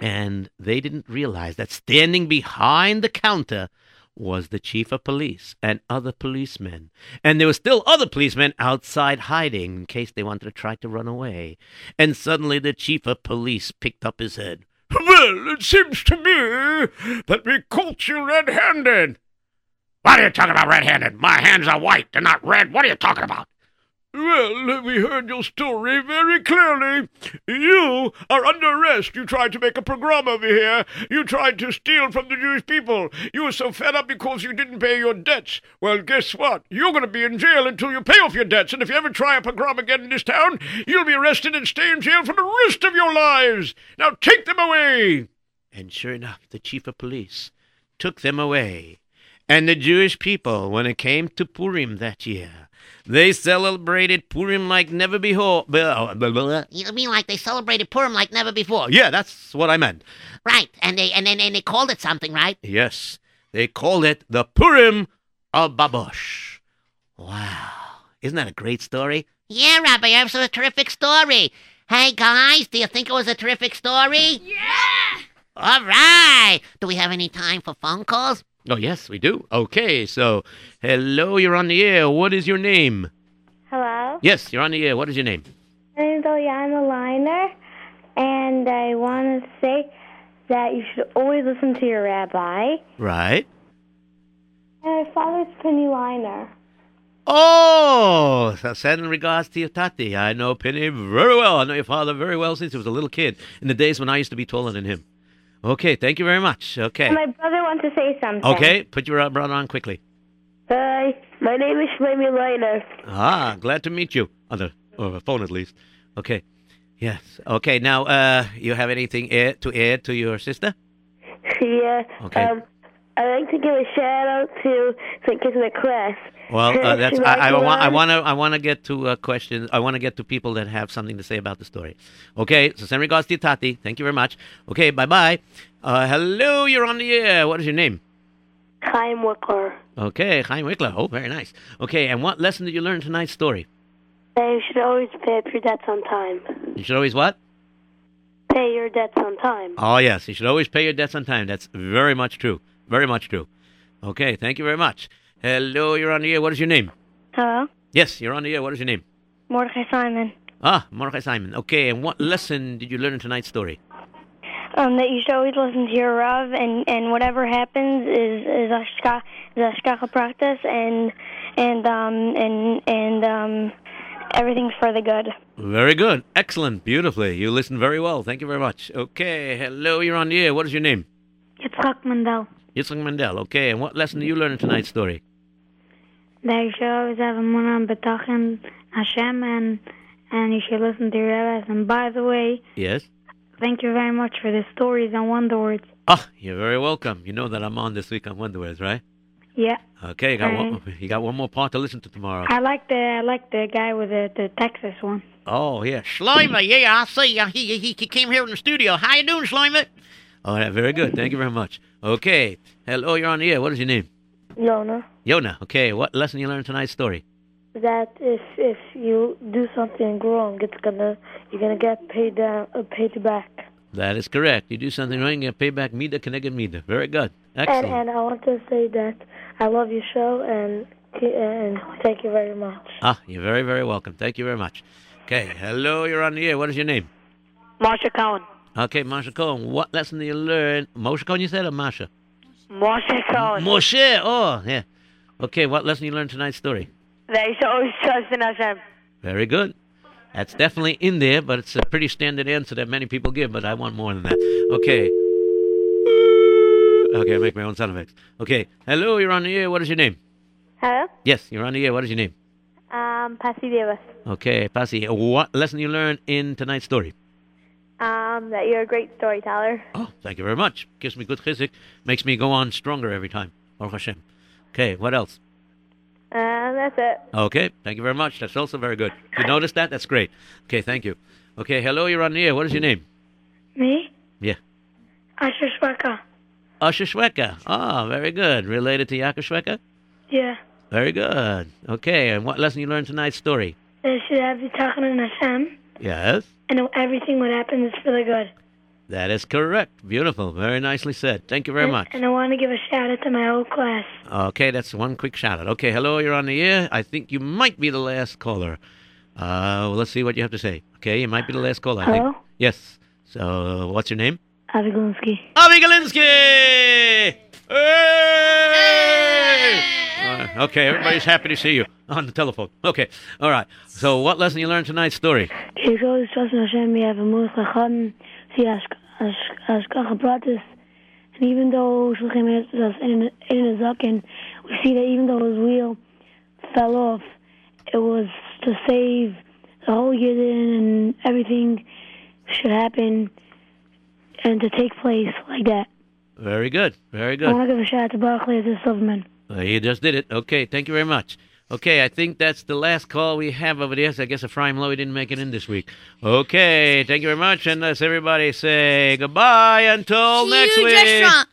And they didn't realize that standing behind the counter was the chief of police and other policemen. And there were still other policemen outside hiding in case they wanted to try to run away. And suddenly the chief of police picked up his head. Well, it seems to me that we caught you red-handed. What are you talking about red-handed? My hands are white. They're not red. What are you talking about? Well, we heard your story very clearly. You are under arrest. You tried to make a pogrom over here. You tried to steal from the Jewish people. You were so fed up because you didn't pay your debts. Well, guess what? You're going to be in jail until you pay off your debts. And if you ever try a pogrom again in this town, you'll be arrested and stay in jail for the rest of your lives. Now take them away. And sure enough, the chief of police took them away. And the Jewish people, when it came to Purim that year, they celebrated Purim like never before. You mean like they celebrated Purim like never before? Yeah, that's what I meant. Right. And they and then and they called it something, right? Yes, they called it the Purim of Babush. Wow. Isn't that a great story? Yeah, Rabbi Erps, it's a terrific story. Hey guys, do you think it was a terrific story? Yeah. All right. Do we have any time for phone calls? Oh, yes, we do. Okay, so hello, you're on the air. What is your name? Hello, Yes, you're on the air. What is your name? my name's Eliana Liner, and and I want to say that you should always listen to your rabbi. Right. And my father's Penny Liner. Oh, so send regards to your tati. I know Penny very well. I know your father very well since he was a little kid in the days when I used to be taller than him. Okay, thank you very much. Okay. And my brother wants to say something. Okay, put your brother on quickly. Hi, my name is Shlomi Liner. Ah, glad to meet you on the, on the phone at least. Okay. Yes. Okay. Now, uh, you have anything to add to your sister? Yeah. Okay. Um, I'd like to give a shout out to St. Kids in the class. Well, uh, that's I, I want I want to I want to get to uh, questions. I want to get to people that have something to say about the story. Okay, so send regards to Tati. Thank you very much. Okay, bye bye. Uh, hello, you're on the air. What is your name? Chaim Wickler. Okay, Chaim Wickler. Oh, very nice. Okay, and what lesson did you learn tonight's story? That you should always pay up your debts on time. You should always what? Pay your debts on time. Oh yes, you should always pay your debts on time. That's very much true. Very much true. Okay, thank you very much. Hello, you're on the air. What is your name? Hello? Yes, you're on the air. What is your name? Mordecai Simon. Ah, Mordechai Simon. Okay, and what lesson did you learn in tonight's story? Um, that you should always listen to your Rav, and, and whatever happens is is ashka is ashkacha pratis, and and um and and um everything's for the good. Very good. Excellent. Beautifully. You listened very well. Thank you very much. Okay. Hello, you're on the air. What is your name? Yitzchak Mandel. Yitzhak Mandel. Okay, and what lesson did you learn in tonight's story? That you should always have a munah betachin Hashem, and and you should listen to your rabbis. And by the way, Yes? thank you very much for the stories and wonder words. Ah, you're very welcome. You know that I'm on this week on Wonderwords, right? Yeah, Okay, you got, one, you got one more part to listen to tomorrow. I like the I like the guy with the the Texas one. Oh, yeah. Schleimer, yeah, I see. Uh, he, he, he came here in the studio. How you doing, Schleimer? All right, very good. Thank you very much. Okay. Hello, you're on the air. What is your name? Yona. Yona. Okay, what lesson you learned tonight's story? That if if you do something wrong, it's gonna you're gonna get paid down uh, paid back. That is correct. You do something wrong, you get paid back mida k'neged mida. Very good. And Excellent. and I want to say that I love your show and and thank you very much. Ah, you're very, very welcome. Thank you very much. Okay, hello, you're on the air. What is your name? Marsha Cohen. Okay, Masha Cohen. What lesson did you learn? Moshe Cohen, you said, or Masha? Marsha Cohen. Moshe. Oh, yeah. Okay, what lesson you learned tonight's story? That you should always trust in Hashem. Very good. That's definitely in there, but it's a pretty standard answer that many people give, but I want more than that. Okay. Okay, I make my own sound effects. Okay, hello, you're on the air. What is your name? Hello. Yes, you're on the air. What is your name? Um, Pasi Davis. Okay, Pasi. What lesson you learned in tonight's story? Um, that you're a great storyteller. Oh, thank you very much. Gives me good chizuk. Makes me go on stronger every time. Baruch Hashem. Okay, what else? And that's it. Okay, thank you very much. That's also very good. You noticed that? That's great. Okay, thank you. Okay, hello, you're on the air. What is your name? Me? Yeah. Asher Shweka. Usher Shweka. Ah, very good. Related to Yaakov Shweka? Yeah. Very good. Okay, and what lesson you learned tonight's story? That you should have bitachon in Hashem, Yes, and everything what happens is for the good. that is correct. Beautiful. Very nicely said. Thank you very and, much. And I want to give a shout out to my whole class. Okay, that's one quick shout out. Okay, hello, you're on the air. I think you might be the last caller. Uh, well, let's see what you have to say. Okay, you might be the last caller, I think. Hello? Yes. So, what's your name? Avi Galinsky. Avi Galinsky! Hey! Uh, okay, everybody's happy to see you on the telephone. Okay, all right. So, what lesson you learned tonight's story? You always trust in Hashem. You have a most chacham. See Ashkacha Pratis. And even though Shulchan answers us in in a zaken, we see that even though his wheel fell off, it was to save the whole Yidden and everything should happen and to take place like that. Very good. Very good. I want to give a shout out to Barclay as Silverman. Uh, you just did it. Okay, thank you very much. Okay, I think that's the last call we have over there. So I guess Ephraim Lowy didn't make it in this week. Okay, thank you very much. And let's everybody say goodbye until next Huge week.